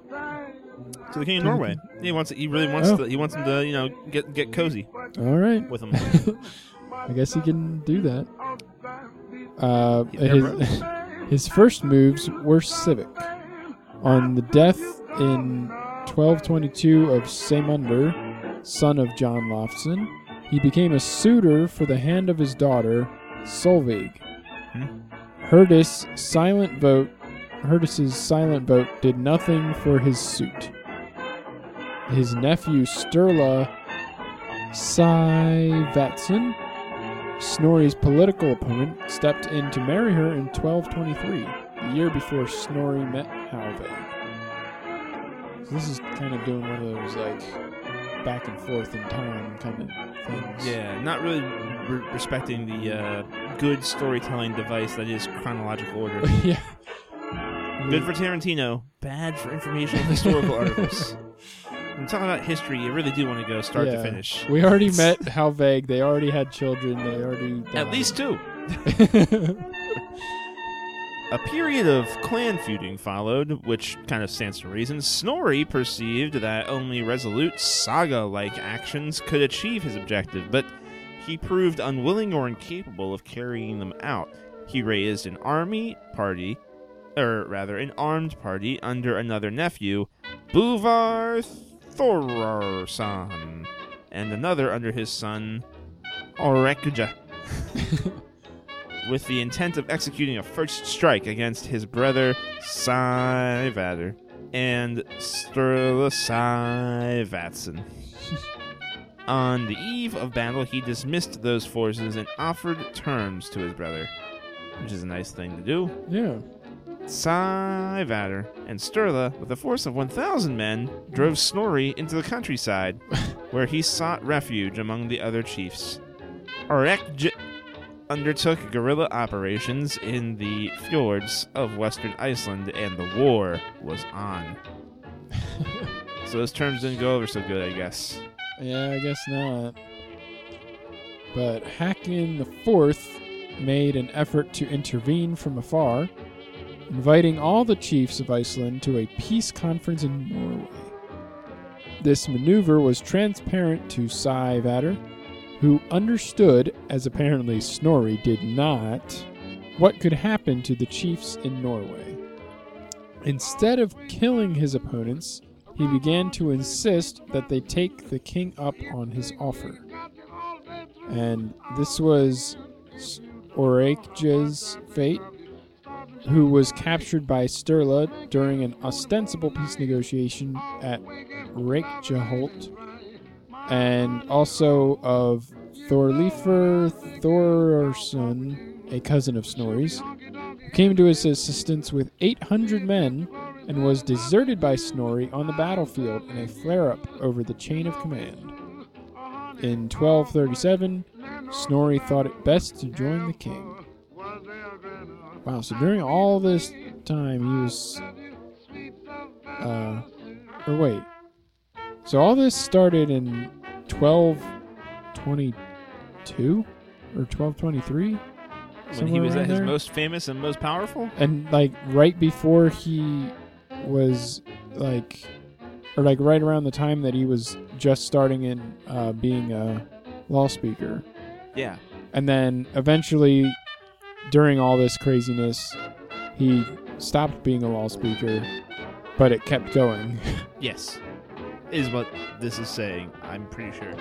To the king of Norway. He wants. He really wants. Oh. To, he wants him to, you know, get get cozy All right. with him. I guess he can do that. Uh, his, his first moves were civic. On the death in 1222 of Seymunder, son of John Loftsson, he became a suitor for the hand of his daughter, Solveig. Hmm. Herdis' silent vote Herdis's silent vote did nothing for his suit. His nephew Sturla Saivatson, Snorri's political opponent, stepped in to marry her in 1223, the year before Snorri met Halvig. So this is kind of doing one of those like back and forth in time kind of things. Yeah, not really re- respecting the uh, good storytelling device that is chronological order. yeah. Mm. Good for Tarantino, bad for informational historical articles. I'm talking about history, you really do want to go start to Yeah. finish. We already met how vague. They already had children. They already At least two. A period of clan feuding followed, which kind of stands to reason. Snorri perceived that only resolute saga like actions could achieve his objective, but he proved unwilling or incapable of carrying them out. He raised an army party, or rather, an armed party under another nephew, Buvar Thorarsson, and another under his son, Orekja with the intent of executing a first strike against his brother Saivader and Sturla. On the eve of battle, he dismissed those forces and offered terms to his brother, which is a nice thing to do. yeah. Saivader and Sturla, with a force of 1,000 men, drove Snorri into the countryside, where he sought refuge among the other chiefs. Orekj undertook guerrilla operations in the fjords of western Iceland, and the war was on. so those terms didn't go over so good, I guess. Yeah, I guess not. But Hakon the Fourth made an effort to intervene from afar, inviting all the chiefs of Iceland to a peace conference in Norway. This maneuver was transparent to Saivader, who understood, as apparently Snorri did not, what could happen to the chiefs in Norway. Instead of killing his opponents, he began to insist that they take the king up on his offer. And this was S- fate. Who was captured by Sturla during an ostensible peace negotiation at Reykjaholt, and also of Thorleifur Thorsson, a cousin of Snorri's, who came to his assistance with 800 men and was deserted by Snorri on the battlefield in a flare up over the chain of command. In 1237, Snorri thought it best to join the king. Wow, so during all this time, he was. Uh. Or wait. So all this started in 1222? Or 1223? when he was at his there? most famous and most powerful. and like right before he was like or like right around the time that he was just starting in uh, being a law speaker Yeah. and then eventually during all this craziness he stopped being a law speaker but it kept going Yes. Is what this is saying. I'm pretty sure.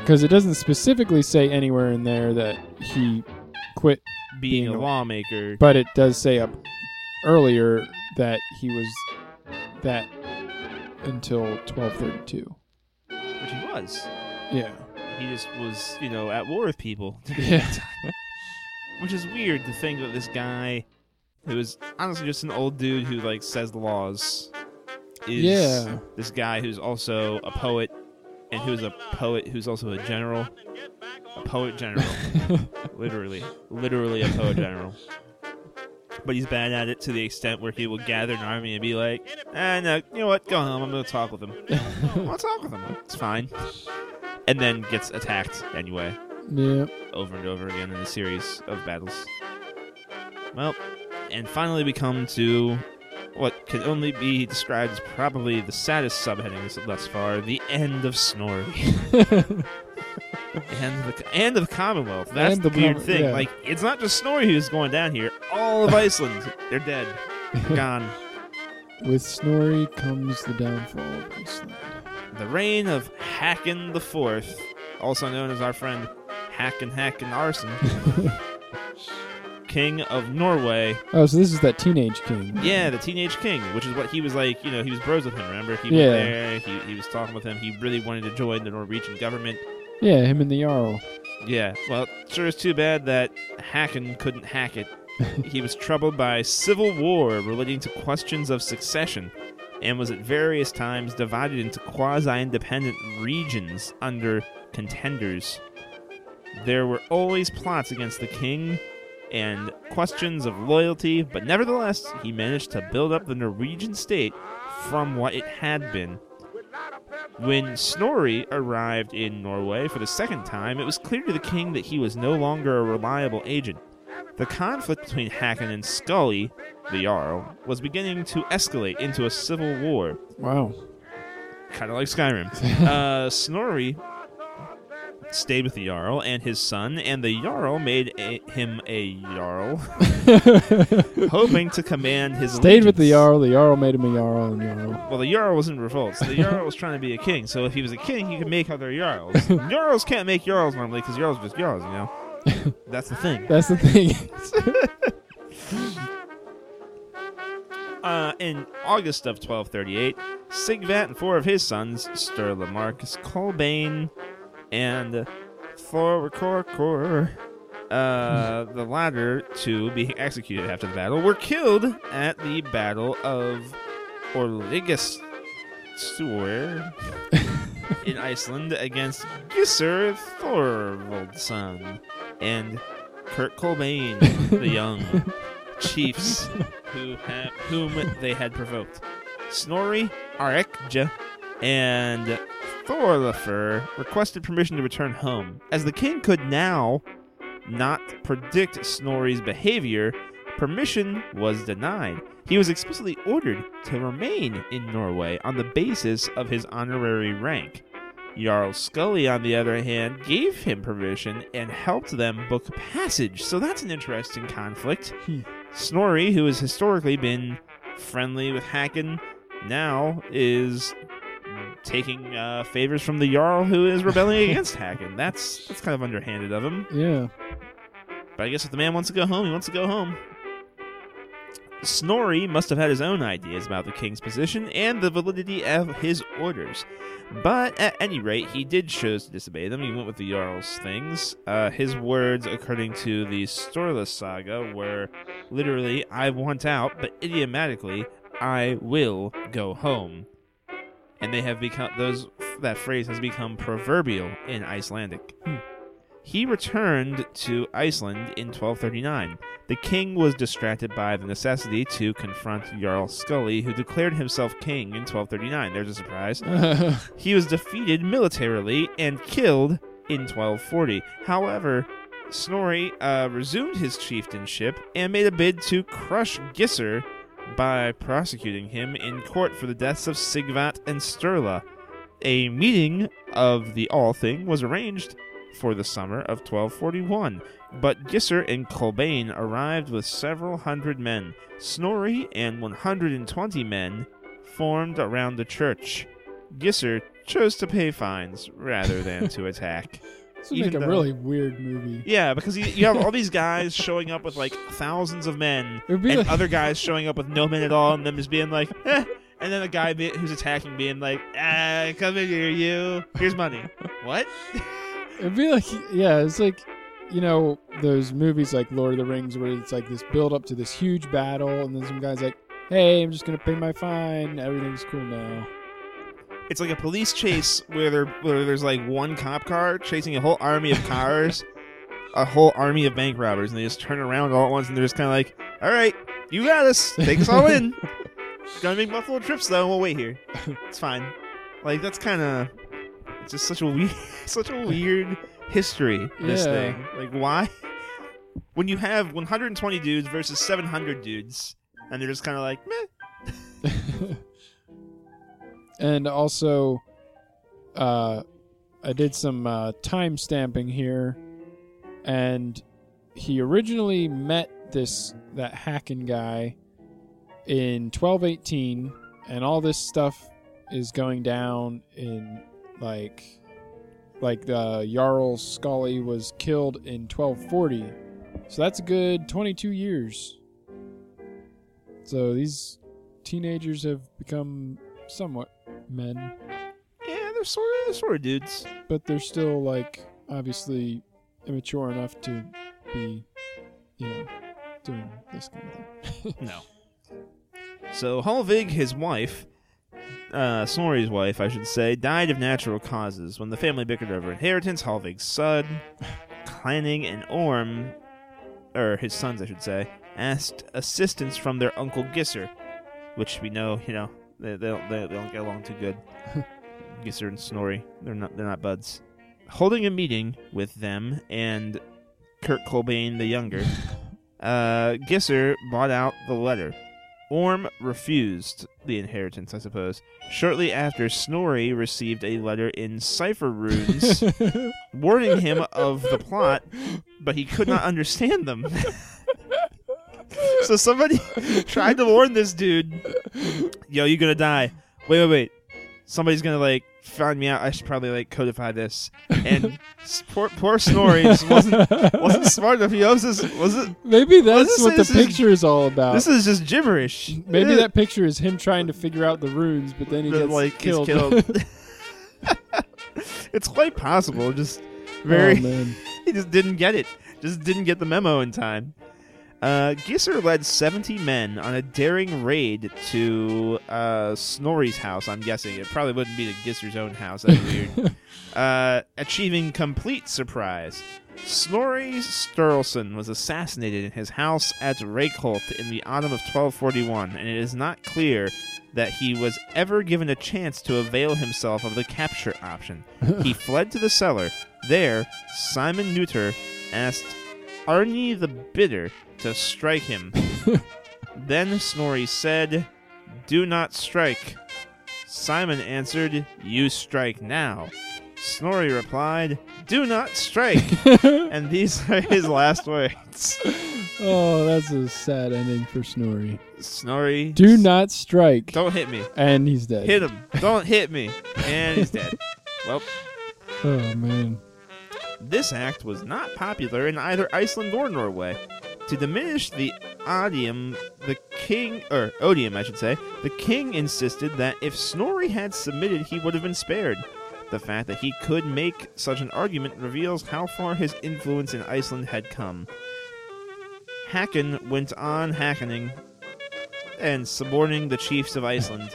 because it doesn't specifically say anywhere in there that he quit Being, Being a a- lawmaker. but it does say up earlier that he was that until 1232 which he was. yeah He just was, you know, at war with people. yeah Which is weird to think that this guy, who is honestly just an old dude who like says the laws, is Yeah. this guy who's also a poet, and who's a poet who's also a general, a poet general, literally, literally a poet general. But he's bad at it to the extent where he will gather an army and be like, "Ah, no, you know what? Go home. I'm gonna talk with him. I'll talk with him. It's fine." And then gets attacked anyway yeah over and over again in a series of battles. Well, and finally we come to what can only be described as probably the saddest subheadings thus far: the end of Snorri and the and of the Commonwealth. That's And the, the weird Com- thing. yeah. Like, it's not just Snorri who's going down here. All of Iceland, they're dead, They're gone. with snorri comes the downfall of iceland The reign of Hakon the Fourth, also known as our friend Hakon Hakon Arson, King of Norway. oh so this is that teenage king Yeah, the teenage king, which is what he was like. You know, he was bros with him. Remember, he Yeah. there. He, he was talking with him. He really wanted to join the Norwegian government. yeah him and the jarl Yeah, well, sure is too bad that Hakon couldn't hack it. he was troubled by civil war relating to questions of succession, and was at various times divided into quasi-independent regions under contenders. There were always plots against the king and questions of loyalty, but nevertheless, he managed to build up the Norwegian state from what it had been. When Snorri arrived in Norway for the second time, it was clear to the king that he was no longer a reliable agent. The conflict between Hakon and Scully, the Jarl, was beginning to escalate into a civil war, wow kind of like Skyrim. uh, Snorri stayed with the Jarl and his son, and the Jarl made a, him a Jarl, hoping to command his stayed with the jarl the jarl made him a jarl and jarl Well, the Jarl was in revolt. So the Jarl was trying to be a king. So if he was a king, he could make other Jarls. Jarls can't make Jarls normally because Jarls are just Jarls, you know? That's the thing. that's the thing Uh, in August of 1238, Sigvat and four of his sons, Sturla Marcus Colbane and Thorkorkor, uh, the latter two being executed after the battle, were killed at the Battle of Orligastur in Iceland against Gissur Thorvaldsson and Kurt Colbane, the young chiefs who ha- whom they had provoked. Snorri, Arekja, and Thorleifur requested permission to return home. As the king could now not predict Snorri's behavior, permission was denied. He was explicitly ordered to remain in Norway on the basis of his honorary rank. Jarl Scully, on the other hand, gave him permission and helped them book passage. So that's an interesting conflict. Hmm. Snorri, who has historically been friendly with Hakon, now is taking uh, favors from the Jarl who is rebelling against Hakon. That's that's kind of underhanded of him. yeah But I guess if the man wants to go home, he wants to go home. Snorri must have had his own ideas about the king's position and the validity of his orders. But at any rate, he did choose to disobey them. He went with the Jarl's things. Uh, his words, according to the Sturla saga, were literally, I want out, but idiomatically, I will go home. And they have become, those, that phrase has become proverbial in Icelandic. He returned to Iceland in 1239. The king was distracted by the necessity to confront Jarl Scully, who declared himself king in 1239. There's a surprise. He was defeated militarily and killed in 1240. However, Snorri uh, resumed his chieftainship and made a bid to crush Gissur by prosecuting him in court for the deaths of Sigvat and Sturla. A meeting of the Althing was arranged for the summer of 1241, but Gissur and Kolbane arrived with several hundred men. Snorri and 120 men formed around the church. Gissur chose to pay fines rather than to attack. This would make a though- really weird movie. Yeah, because you, you have all these guys showing up with like thousands of men, It would be and like, other guys showing up with no men at all, and them just being like, eh. and then a guy be- who's attacking being like, ah, come in here, you. Here's money. what? it'd be like, yeah, it's like, you know, those movies like Lord of the Rings where it's like this build up to this huge battle, and then some guy's like, "Hey, I'm just gonna pay my fine. Everything's cool now." It's like a police chase where there where there's like one cop car chasing a whole army of cars, a whole army of bank robbers, and they just turn around all at once, and they're just kind of like, "All right, you got us. Take us all in. Gonna make Buffalo trips though. We'll wait here. It's fine." Like that's kind of it's just such a weird, such a weird history. This Yeah. thing, like why? When you have 120 dudes versus 700 dudes, and they're just kind of like, meh. and also, uh, I did some uh, time stamping here, and he originally met this that hacking guy in 1218, and all this stuff is going down in like like the Jarl Scully was killed in 1240, so that's a good 22 years. So these teenagers have become somewhat men, Yeah, they're sort of, they're sort of dudes. but they're still like obviously immature enough to be, you know, doing this kind of thing. No. So Halvig, his wife, uh, Snorri's wife, I should say, died of natural causes. When the family bickered over inheritance, Halvig's son, Clanning, and Orm, or his sons, I should say, asked assistance from their uncle Gissur, which we know, you know, they, they, don't, they, they don't get along too good. Gissur and Snorri, they're not they're not buds. Holding a meeting with them and Kurt Cobain the younger, uh, Gissur bought out the letter. Orm refused the inheritance, I suppose. Shortly after, Snorri received a letter in cipher runes warning him of the plot, but he could not understand them. So somebody tried to warn this dude, "Yo, you're gonna die." Wait, wait, wait. Somebody's gonna like find me out. I should probably like codify this. And poor, poor Snorri just wasn't wasn't smart enough. He was this was it. Maybe that's what the is- picture is all about. This is just gibberish. Maybe that picture is him trying to figure out the runes, but then he gets like killed. killed. it's quite possible. Just very. Oh, he just didn't get it. Just didn't get the memo in time. Uh, Gissur led 70 men on a daring raid to uh, Snorri's house. I'm guessing it probably wouldn't be the Gissur's own house. That's weird. uh, achieving complete surprise. Snorri Sturluson was assassinated in his house at Reykholt in the autumn of 1241, and it is not clear that he was ever given a chance to avail himself of the capture option. He fled to the cellar. There, Simon Neuter asked Arni the Bitter to strike him. then Snorri said, Do not strike. Simon answered, You strike now. Snorri replied, Do not strike. and these are his last words. oh, that's a sad ending for Snorri. Snorri, Do not strike. Don't hit me. And he's dead. Hit him. Don't hit me. And he's dead. Well, Oh man. This act was not popular in either Iceland or Norway. To diminish the odium, the king, or Odium, I should say, the king insisted that if Snorri had submitted, he would have been spared. The fact that he could make such an argument reveals how far his influence in Iceland had come. Hakon went on hackening and suborning the chiefs of Iceland.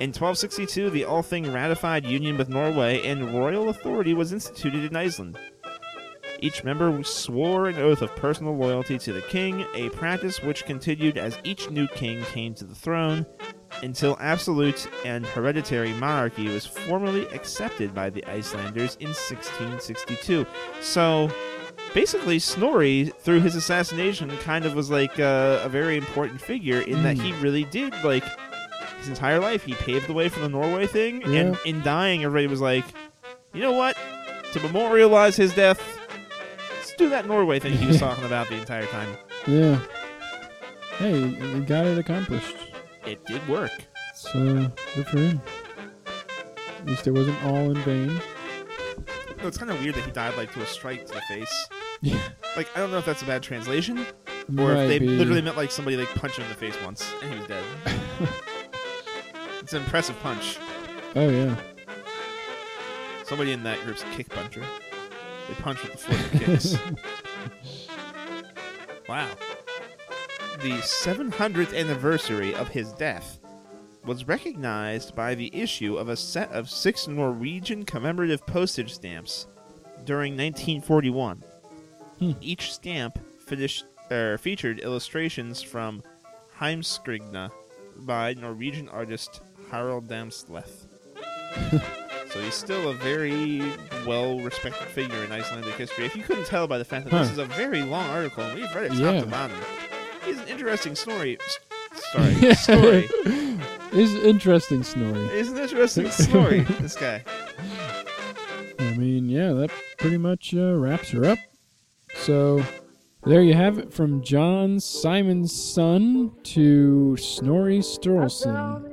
In 1262, the Althing ratified union with Norway, and royal authority was instituted in Iceland. Each member swore an oath of personal loyalty to the king, a practice which continued as each new king came to the throne until absolute and hereditary monarchy was formally accepted by the Icelanders in 1662. So, basically, Snorri, through his assassination, kind of was like a, a very important figure in that hmm. he really did, like, his entire life, he paved the way for the Norway thing, and in dying, everybody was like, you know what? To memorialize his death, do that Norway thing he was talking about the entire time. Yeah. Hey, you got it accomplished. It did work. So good for him. At least it wasn't all in vain. No, it's kind of weird that he died like to a strike to the face. Yeah. Like I don't know if that's a bad translation, or Might if they be. literally meant like somebody like punched him in the face once and he was dead. it's an impressive punch. Oh yeah. Somebody in that group's kick puncher. They punch with the and kicks. wow. The 700th anniversary of his death was recognized by the issue of a set of six Norwegian commemorative postage stamps during 1941. Hmm. Each stamp finished, er, featured illustrations from Heimskringla by Norwegian artist Harald Damsleth. So he's still a very well respected figure in Icelandic history. If you couldn't tell by the fact that this is a very long article and we've read it top Yeah. to bottom, he's an interesting story. s- Sorry, story. Is interesting story. He's an interesting story. This guy. I mean, yeah, that pretty much uh, wraps her up. So there you have it from John Simon's son to Snorri Sturluson.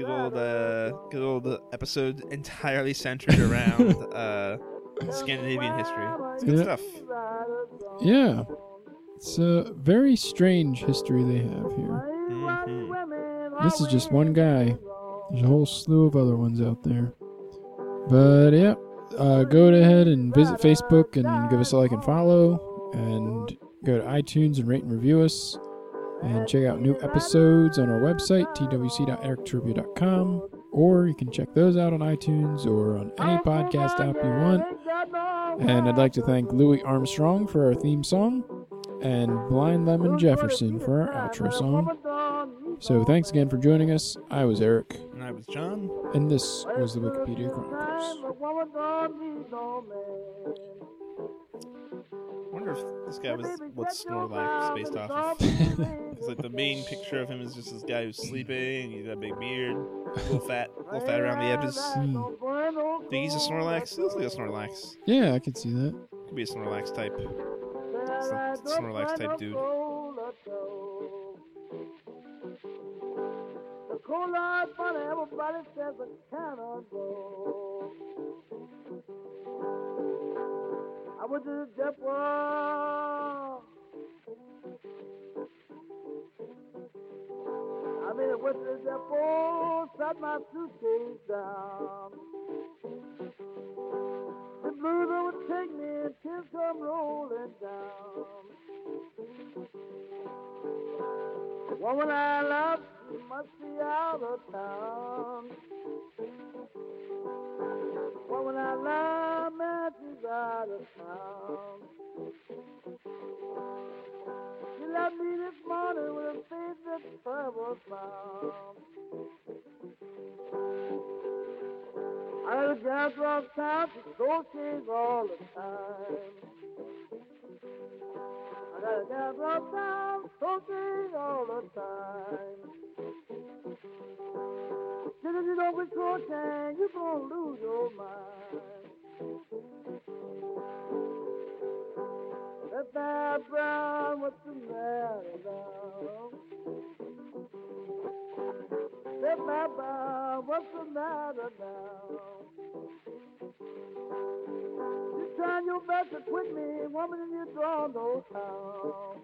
Yeah. Good old, uh, good old uh, episode entirely centered around uh, Scandinavian history. It's good Yeah. stuff. Yeah. It's a very strange history they have here. Mhm. This is just one guy. There's a whole slew of other ones out there. But yeah, uh, go ahead and visit Facebook and give us a like and follow. And go to iTunes and rate and review us. And check out new episodes on our website, twc.ericturbio.com. Or you can check those out on iTunes or on any podcast app you want. And I'd like to thank Louis Armstrong for our theme song and Blind Lemon Jefferson for our outro song. So thanks again for joining us. I was Eric, And I was John. and this was the Wikipedia Chronicles. I wonder if this guy was what Snorlax is based off of. Because like the main picture of him is just this guy who's sleeping. He's got a big beard, a little fat, a little fat around the edges. Hmm. Think he's a Snorlax? He looks like a Snorlax. Yeah, I can see that. Could be a Snorlax type. It's a Snorlax type dude. Cold hard fun everybody says I cannot go. I went to the depot. I mean, I went to the depot, sat my suitcase down. The blues would take me tears come rolling down. The woman I love must be out of town. The woman I love, man, she's out of town. She left me this morning with a face that travel found. I had a gal across town, she crochets all the time. I got a gal across town, crochets all the time. Said if you don't quit crocheting, you're gonna lose your mind. That bad brown, what's the matter now? That bad brown, what's the matter now? You're trying your best to quit me, woman, and you draw no how.